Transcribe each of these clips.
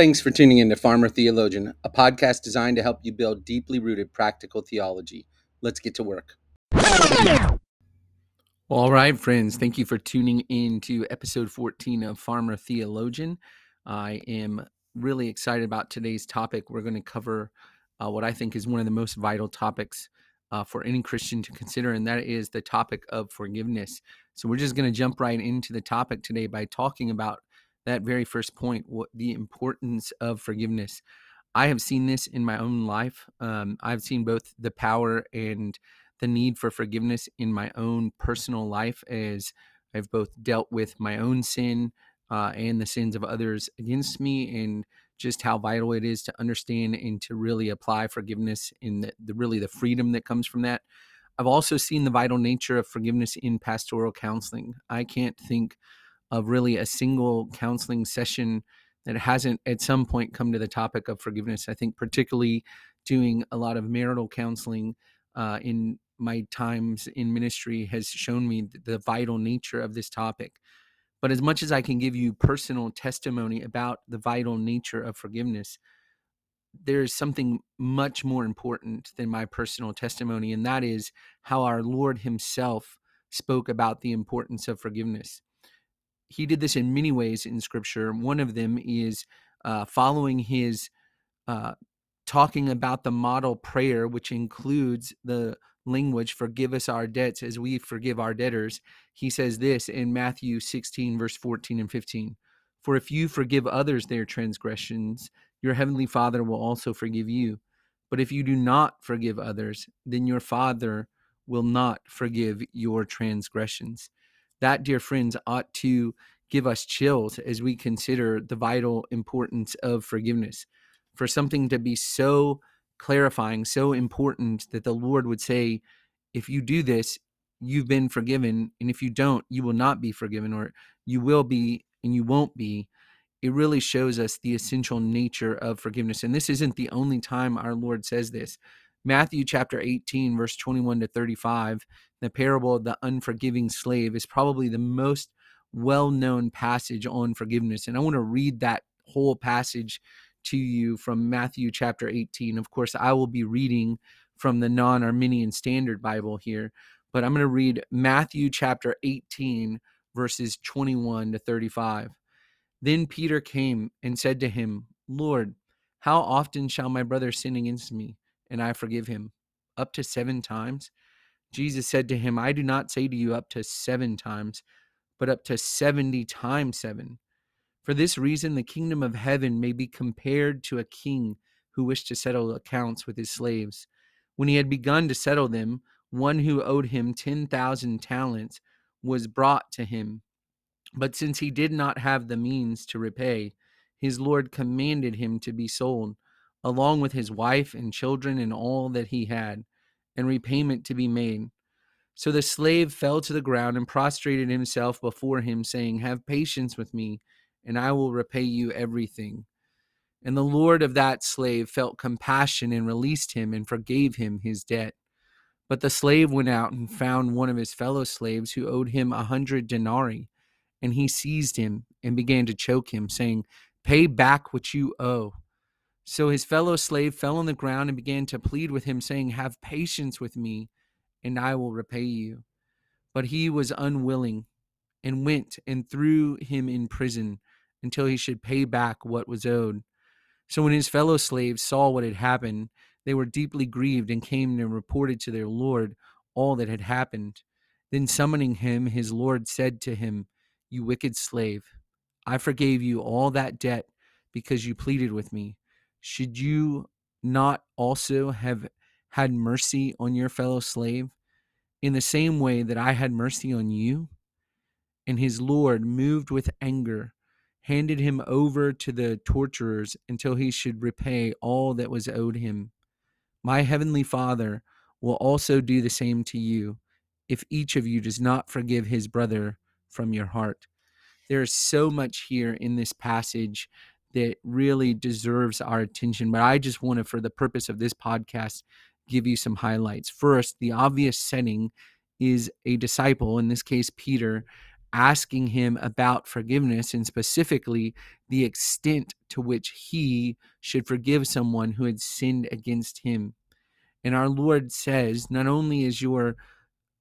Thanks for tuning in to Farmer Theologian, a podcast designed to help you build deeply rooted practical theology. Let's get to work. All right, friends, thank you for tuning in to episode 14 of Farmer Theologian. I am really excited about today's topic. We're going to cover uh, what I think is one of the most vital topics uh, for any Christian to consider, and that is the topic of forgiveness. So, we're just going to jump right into the topic today by talking about that very first point what the importance of forgiveness. I have seen this in my own life um, i've seen both the power and the need for forgiveness in my own personal life as i've both dealt with my own sin uh, and the sins of others against me and just how vital it is to understand and to really apply forgiveness in the, the really the freedom that comes from that. I've also seen the vital nature of forgiveness in pastoral counseling. I can't think of really a single counseling session that hasn't at some point come to the topic of forgiveness. I think, particularly doing a lot of marital counseling uh, in my times in ministry, has shown me the vital nature of this topic. But as much as I can give you personal testimony about the vital nature of forgiveness, there's something much more important than my personal testimony, and that is how our Lord Himself spoke about the importance of forgiveness he did this in many ways in scripture. One of them is uh, following his uh, talking about the model prayer, which includes the language, forgive us our debts as we forgive our debtors. He says this in Matthew 16, verse 14 and 15 For if you forgive others their transgressions, your heavenly Father will also forgive you. But if you do not forgive others, then your Father will not forgive your transgressions that, dear friends, ought to give us chills as we consider the vital importance of forgiveness. For something to be so clarifying, so important that the Lord would say, if you do this, you've been forgiven. And if you don't, you will not be forgiven, or you will be and you won't be. It really shows us the essential nature of forgiveness. And this isn't the only time our Lord says this. Matthew chapter 18, verse 21 to 35, the parable of the unforgiving slave is probably the most well known passage on forgiveness. And I want to read that whole passage to you from Matthew chapter 18. Of course, I will be reading from the New American Standard Bible here, but I'm going to read Matthew chapter 18, verses 21 to 35. Then Peter came and said to him, Lord, how often shall my brother sin against me and I forgive him? Up to seven times? Jesus said to him, I do not say to you up to seven times, but up to 70 times seven. For this reason, the kingdom of heaven may be compared to a king who wished to settle accounts with his slaves. When he had begun to settle them, one who owed him 10,000 talents was brought to him. But since he did not have the means to repay, his Lord commanded him to be sold, along with his wife and children and all that he had and repayment to be made. So the slave fell to the ground and prostrated himself before him, saying, Have patience with me, and I will repay you everything. And the Lord of that slave felt compassion and released him and forgave him his debt. But the slave went out and found one of his fellow slaves who owed him a hundred denarii. And he seized him and began to choke him, saying, Pay back what you owe. So his fellow slave fell on the ground and began to plead with him, saying, Have patience with me, and I will repay you. But he was unwilling and went and threw him in prison until he should pay back what was owed. So when his fellow slaves saw what had happened, they were deeply grieved and came and reported to their Lord all that had happened. Then summoning him, his Lord said to him, You wicked slave, I forgave you all that debt because you pleaded with me should you not also have had mercy on your fellow slave in the same way that I had mercy on you? And his Lord, moved with anger, handed him over to the torturers until he should repay all that was owed him. My heavenly Father will also do the same to you if each of you does not forgive his brother from your heart. There is so much here in this passage that really deserves our attention. But I just want to, for the purpose of this podcast, give you some highlights. First, the obvious setting is a disciple, in this case, Peter, asking him about forgiveness and specifically the extent to which he should forgive someone who had sinned against him. And our Lord says, not only is your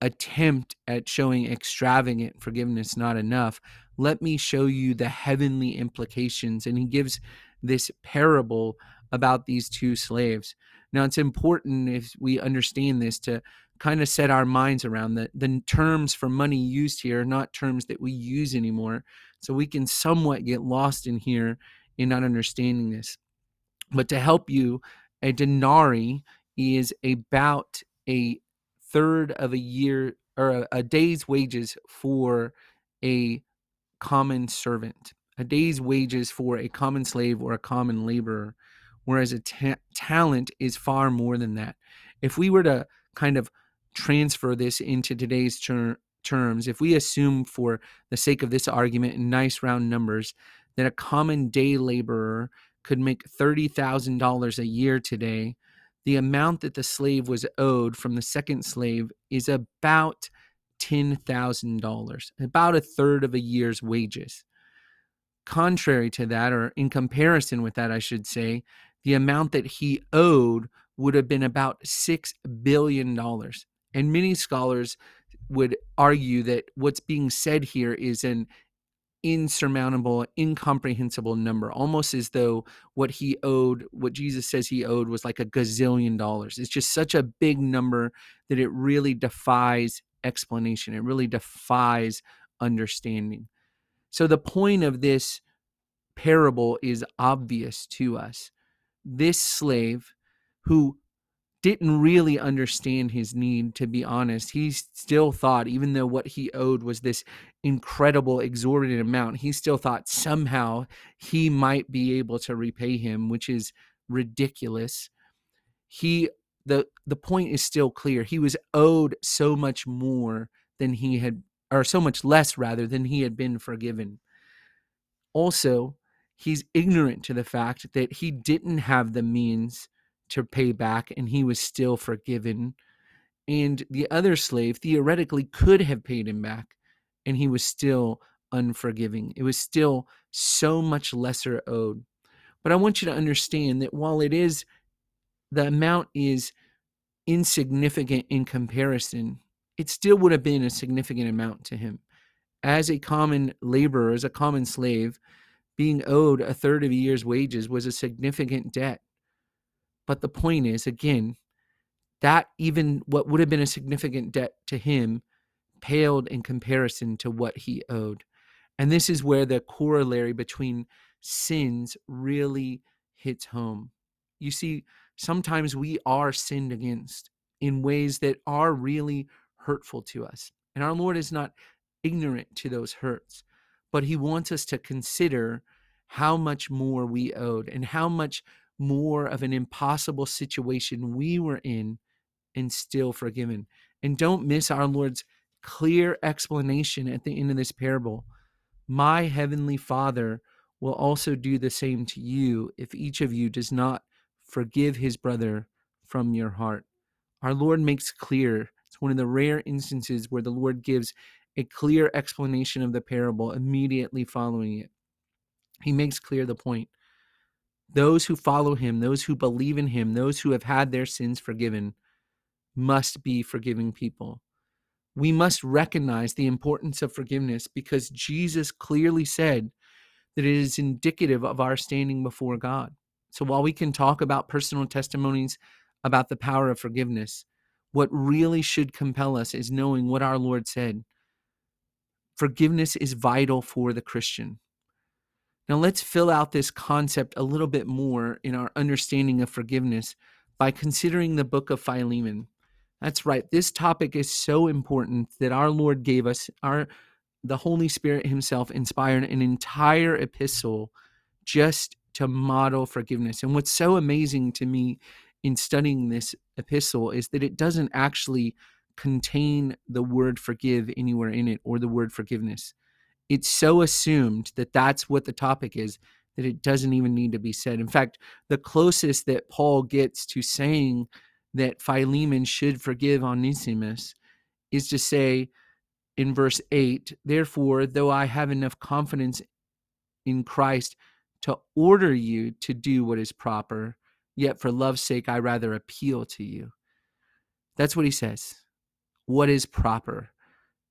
attempt at showing extravagant forgiveness not enough, let me show you the heavenly implications. And he gives this parable about these two slaves. Now, it's important if we understand this to kind of set our minds around that the terms for money used here are not terms that we use anymore. So we can somewhat get lost in here in not understanding this. But to help you, a denarii is about a third of a year or a, a day's wages for a common servant, a day's wages for a common slave or a common laborer, whereas a ta- talent is far more than that. If we were to kind of transfer this into today's ter- terms, if we assume for the sake of this argument in nice round numbers that a common day laborer could make $30,000 a year today, the amount that the slave was owed from the second slave is about $10,000, about a third of a year's wages. Contrary to that, or in comparison with that, I should say, the amount that he owed would have been about $6 billion. And many scholars would argue that what's being said here is an insurmountable, incomprehensible number, almost as though what he owed, what Jesus says he owed, was like a gazillion dollars. It's just such a big number that it really defies explanation. It really defies understanding. So, the point of this parable is obvious to us. This slave who didn't really understand his need, to be honest. He still thought, even though what he owed was this incredible, exorbitant amount, he still thought somehow he might be able to repay him, which is ridiculous. He the the point is still clear. He was owed so much more than he had or so much less rather than he had been forgiven. Also, he's ignorant to the fact that he didn't have the means to pay back and he was still forgiven. And the other slave theoretically could have paid him back and he was still unforgiving. It was still so much lesser owed. But I want you to understand that while it is, the amount is insignificant in comparison, it still would have been a significant amount to him. As a common laborer, as a common slave, being owed a third of a year's wages was a significant debt. But the point is, again, that even what would have been a significant debt to him paled in comparison to what he owed. And this is where the corollary between sins really hits home. You see, sometimes we are sinned against in ways that are really hurtful to us. And our Lord is not ignorant to those hurts, but He wants us to consider how much more we owed and how much more of an impossible situation we were in and still forgiven. And don't miss our Lord's clear explanation at the end of this parable. My heavenly Father will also do the same to you if each of you does not forgive his brother from your heart. Our Lord makes clear, it's one of the rare instances where the Lord gives a clear explanation of the parable immediately following it. He makes clear the point those who follow him, those who believe in him, those who have had their sins forgiven, must be forgiving people. We must recognize the importance of forgiveness because Jesus clearly said that it is indicative of our standing before God. So while we can talk about personal testimonies about the power of forgiveness, what really should compel us is knowing what our Lord said. Forgiveness is vital for the Christian. Now, let's fill out this concept a little bit more in our understanding of forgiveness by considering the book of Philemon. That's right. This topic is so important that our Lord gave us, our the Holy Spirit Himself inspired an entire epistle just to model forgiveness. And what's so amazing to me in studying this epistle is that it doesn't actually contain the word forgive anywhere in it or the word forgiveness it's so assumed that that's what the topic is that it doesn't even need to be said. In fact, the closest that Paul gets to saying that Philemon should forgive Onesimus is to say in verse 8 Therefore, though I have enough confidence in Christ to order you to do what is proper, yet for love's sake I rather appeal to you. That's what he says. What is proper?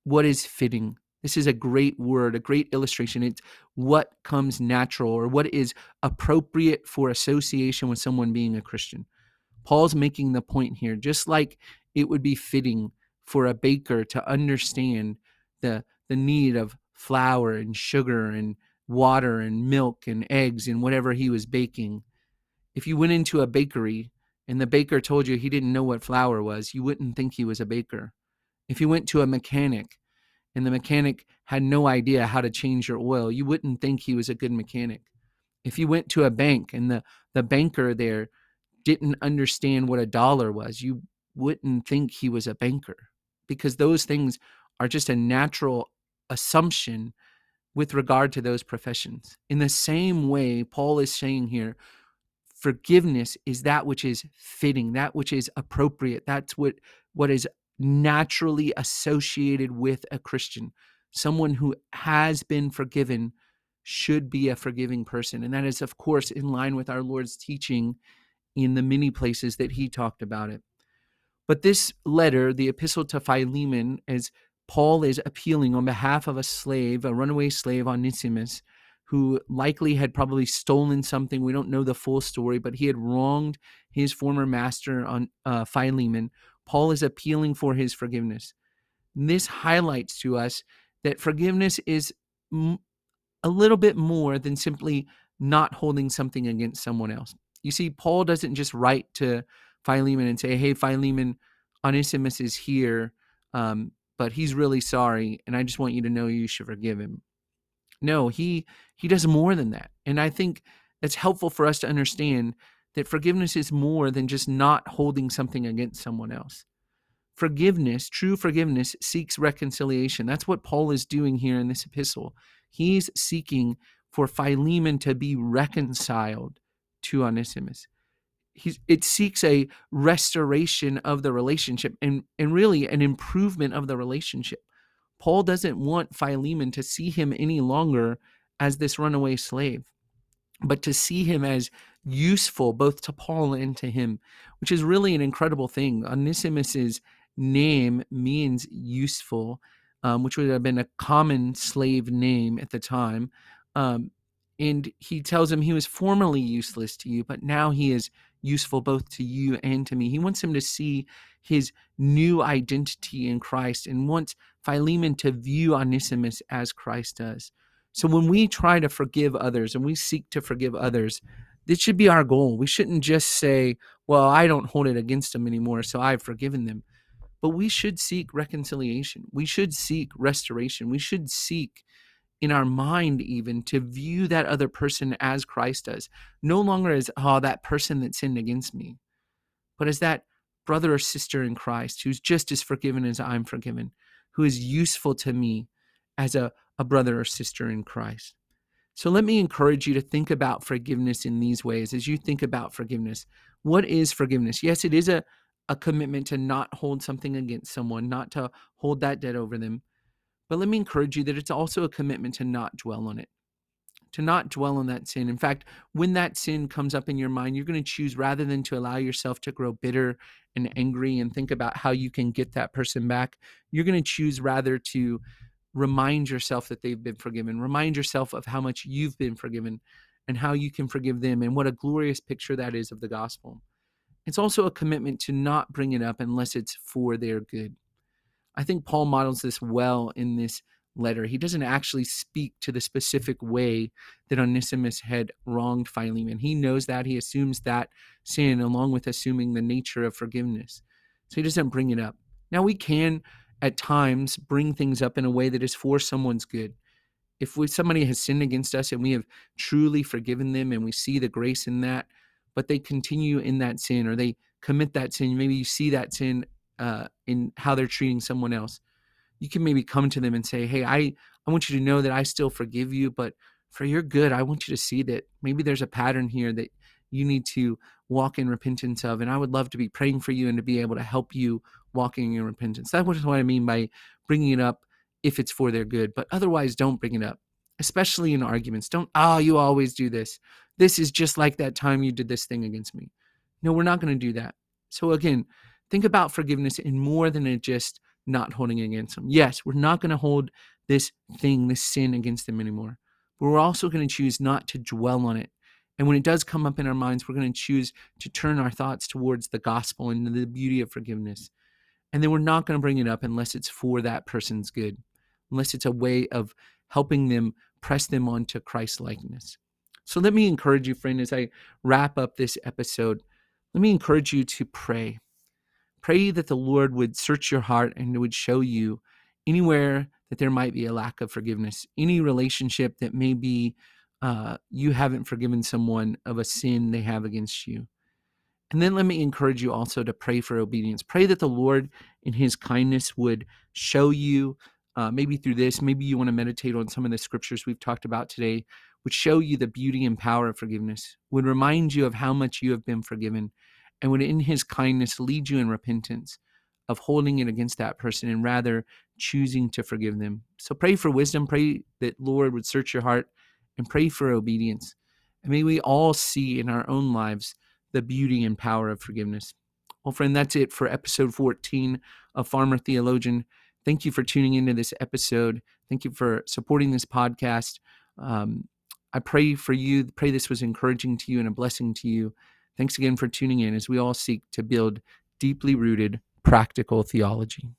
What is fitting? This is a great word, a great illustration. It's what comes natural or what is appropriate for association with someone being a Christian. Paul's making the point here, just like it would be fitting for a baker to understand the, the need of flour and sugar and water and milk and eggs and whatever he was baking. If you went into a bakery and the baker told you he didn't know what flour was, you wouldn't think he was a baker. If you went to a mechanic and the mechanic had no idea how to change your oil, you wouldn't think he was a good mechanic. If you went to a bank and the, the banker there didn't understand what a dollar was, you wouldn't think he was a banker because those things are just a natural assumption with regard to those professions. In the same way, Paul is saying here, forgiveness is that which is fitting, that which is appropriate, that's what, what is naturally associated with a Christian. Someone who has been forgiven should be a forgiving person. And that is, of course, in line with our Lord's teaching in the many places that he talked about it. But this letter, the epistle to Philemon, as Paul is appealing on behalf of a slave, a runaway slave, Onesimus, who likely had probably stolen something. We don't know the full story, but he had wronged his former master on uh, Philemon. Paul is appealing for his forgiveness. This highlights to us that forgiveness is m- a little bit more than simply not holding something against someone else. You see, Paul doesn't just write to Philemon and say, Hey, Philemon, Onesimus is here, um, but he's really sorry, and I just want you to know you should forgive him. No, he he does more than that. And I think it's helpful for us to understand that forgiveness is more than just not holding something against someone else. Forgiveness, true forgiveness, seeks reconciliation. That's what Paul is doing here in this epistle. He's seeking for Philemon to be reconciled to Onesimus. He's, it seeks a restoration of the relationship and, and really an improvement of the relationship. Paul doesn't want Philemon to see him any longer as this runaway slave but to see him as useful both to Paul and to him, which is really an incredible thing. Onesimus's name means useful, um, which would have been a common slave name at the time. Um, and he tells him he was formerly useless to you, but now he is useful both to you and to me. He wants him to see his new identity in Christ and wants Philemon to view Onesimus as Christ does. So when we try to forgive others and we seek to forgive others, this should be our goal. We shouldn't just say, well, I don't hold it against them anymore, so I've forgiven them. But we should seek reconciliation. We should seek restoration. We should seek in our mind even to view that other person as Christ does, no longer as, oh, ah, that person that sinned against me, but as that brother or sister in Christ who's just as forgiven as I'm forgiven, who is useful to me as a a brother or sister in Christ. So let me encourage you to think about forgiveness in these ways as you think about forgiveness. What is forgiveness? Yes, it is a, a commitment to not hold something against someone, not to hold that debt over them. But let me encourage you that it's also a commitment to not dwell on it, to not dwell on that sin. In fact, when that sin comes up in your mind, you're going to choose rather than to allow yourself to grow bitter and angry and think about how you can get that person back, you're going to choose rather to remind yourself that they've been forgiven. Remind yourself of how much you've been forgiven and how you can forgive them and what a glorious picture that is of the gospel. It's also a commitment to not bring it up unless it's for their good. I think Paul models this well in this letter. He doesn't actually speak to the specific way that Onesimus had wronged Philemon. He knows that. He assumes that sin along with assuming the nature of forgiveness. So he doesn't bring it up. Now we can at times bring things up in a way that is for someone's good. If we, somebody has sinned against us and we have truly forgiven them and we see the grace in that, but they continue in that sin or they commit that sin, maybe you see that sin uh, in how they're treating someone else. You can maybe come to them and say, Hey, I, I want you to know that I still forgive you, but for your good, I want you to see that maybe there's a pattern here that you need to walk in repentance of. And I would love to be praying for you and to be able to help you walking in repentance. That's what I mean by bringing it up if it's for their good, but otherwise, don't bring it up, especially in arguments. Don't, oh, you always do this. This is just like that time you did this thing against me. No, we're not going to do that. So, again, think about forgiveness in more than just not holding against them. Yes, we're not going to hold this thing, this sin against them anymore. But we're also going to choose not to dwell on it. And when it does come up in our minds, we're going to choose to turn our thoughts towards the gospel and the beauty of forgiveness. And then we're not going to bring it up unless it's for that person's good, unless it's a way of helping them press them onto Christ likeness. So let me encourage you, friend, as I wrap up this episode, let me encourage you to pray. Pray that the Lord would search your heart and would show you anywhere that there might be a lack of forgiveness, any relationship that maybe uh, you haven't forgiven someone of a sin they have against you. And then let me encourage you also to pray for obedience. Pray that the Lord, in His kindness, would show you, uh, maybe through this, maybe you want to meditate on some of the scriptures we've talked about today, would show you the beauty and power of forgiveness, would remind you of how much you have been forgiven, and would, in His kindness, lead you in repentance of holding it against that person and rather choosing to forgive them. So pray for wisdom. Pray that Lord would search your heart and pray for obedience. And may we all see in our own lives the beauty and power of forgiveness. Well, friend, that's it for episode 14 of Farmer Theologian. Thank you for tuning into this episode. Thank you for supporting this podcast. Um, I pray for you, pray this was encouraging to you and a blessing to you. Thanks again for tuning in as we all seek to build deeply rooted practical theology.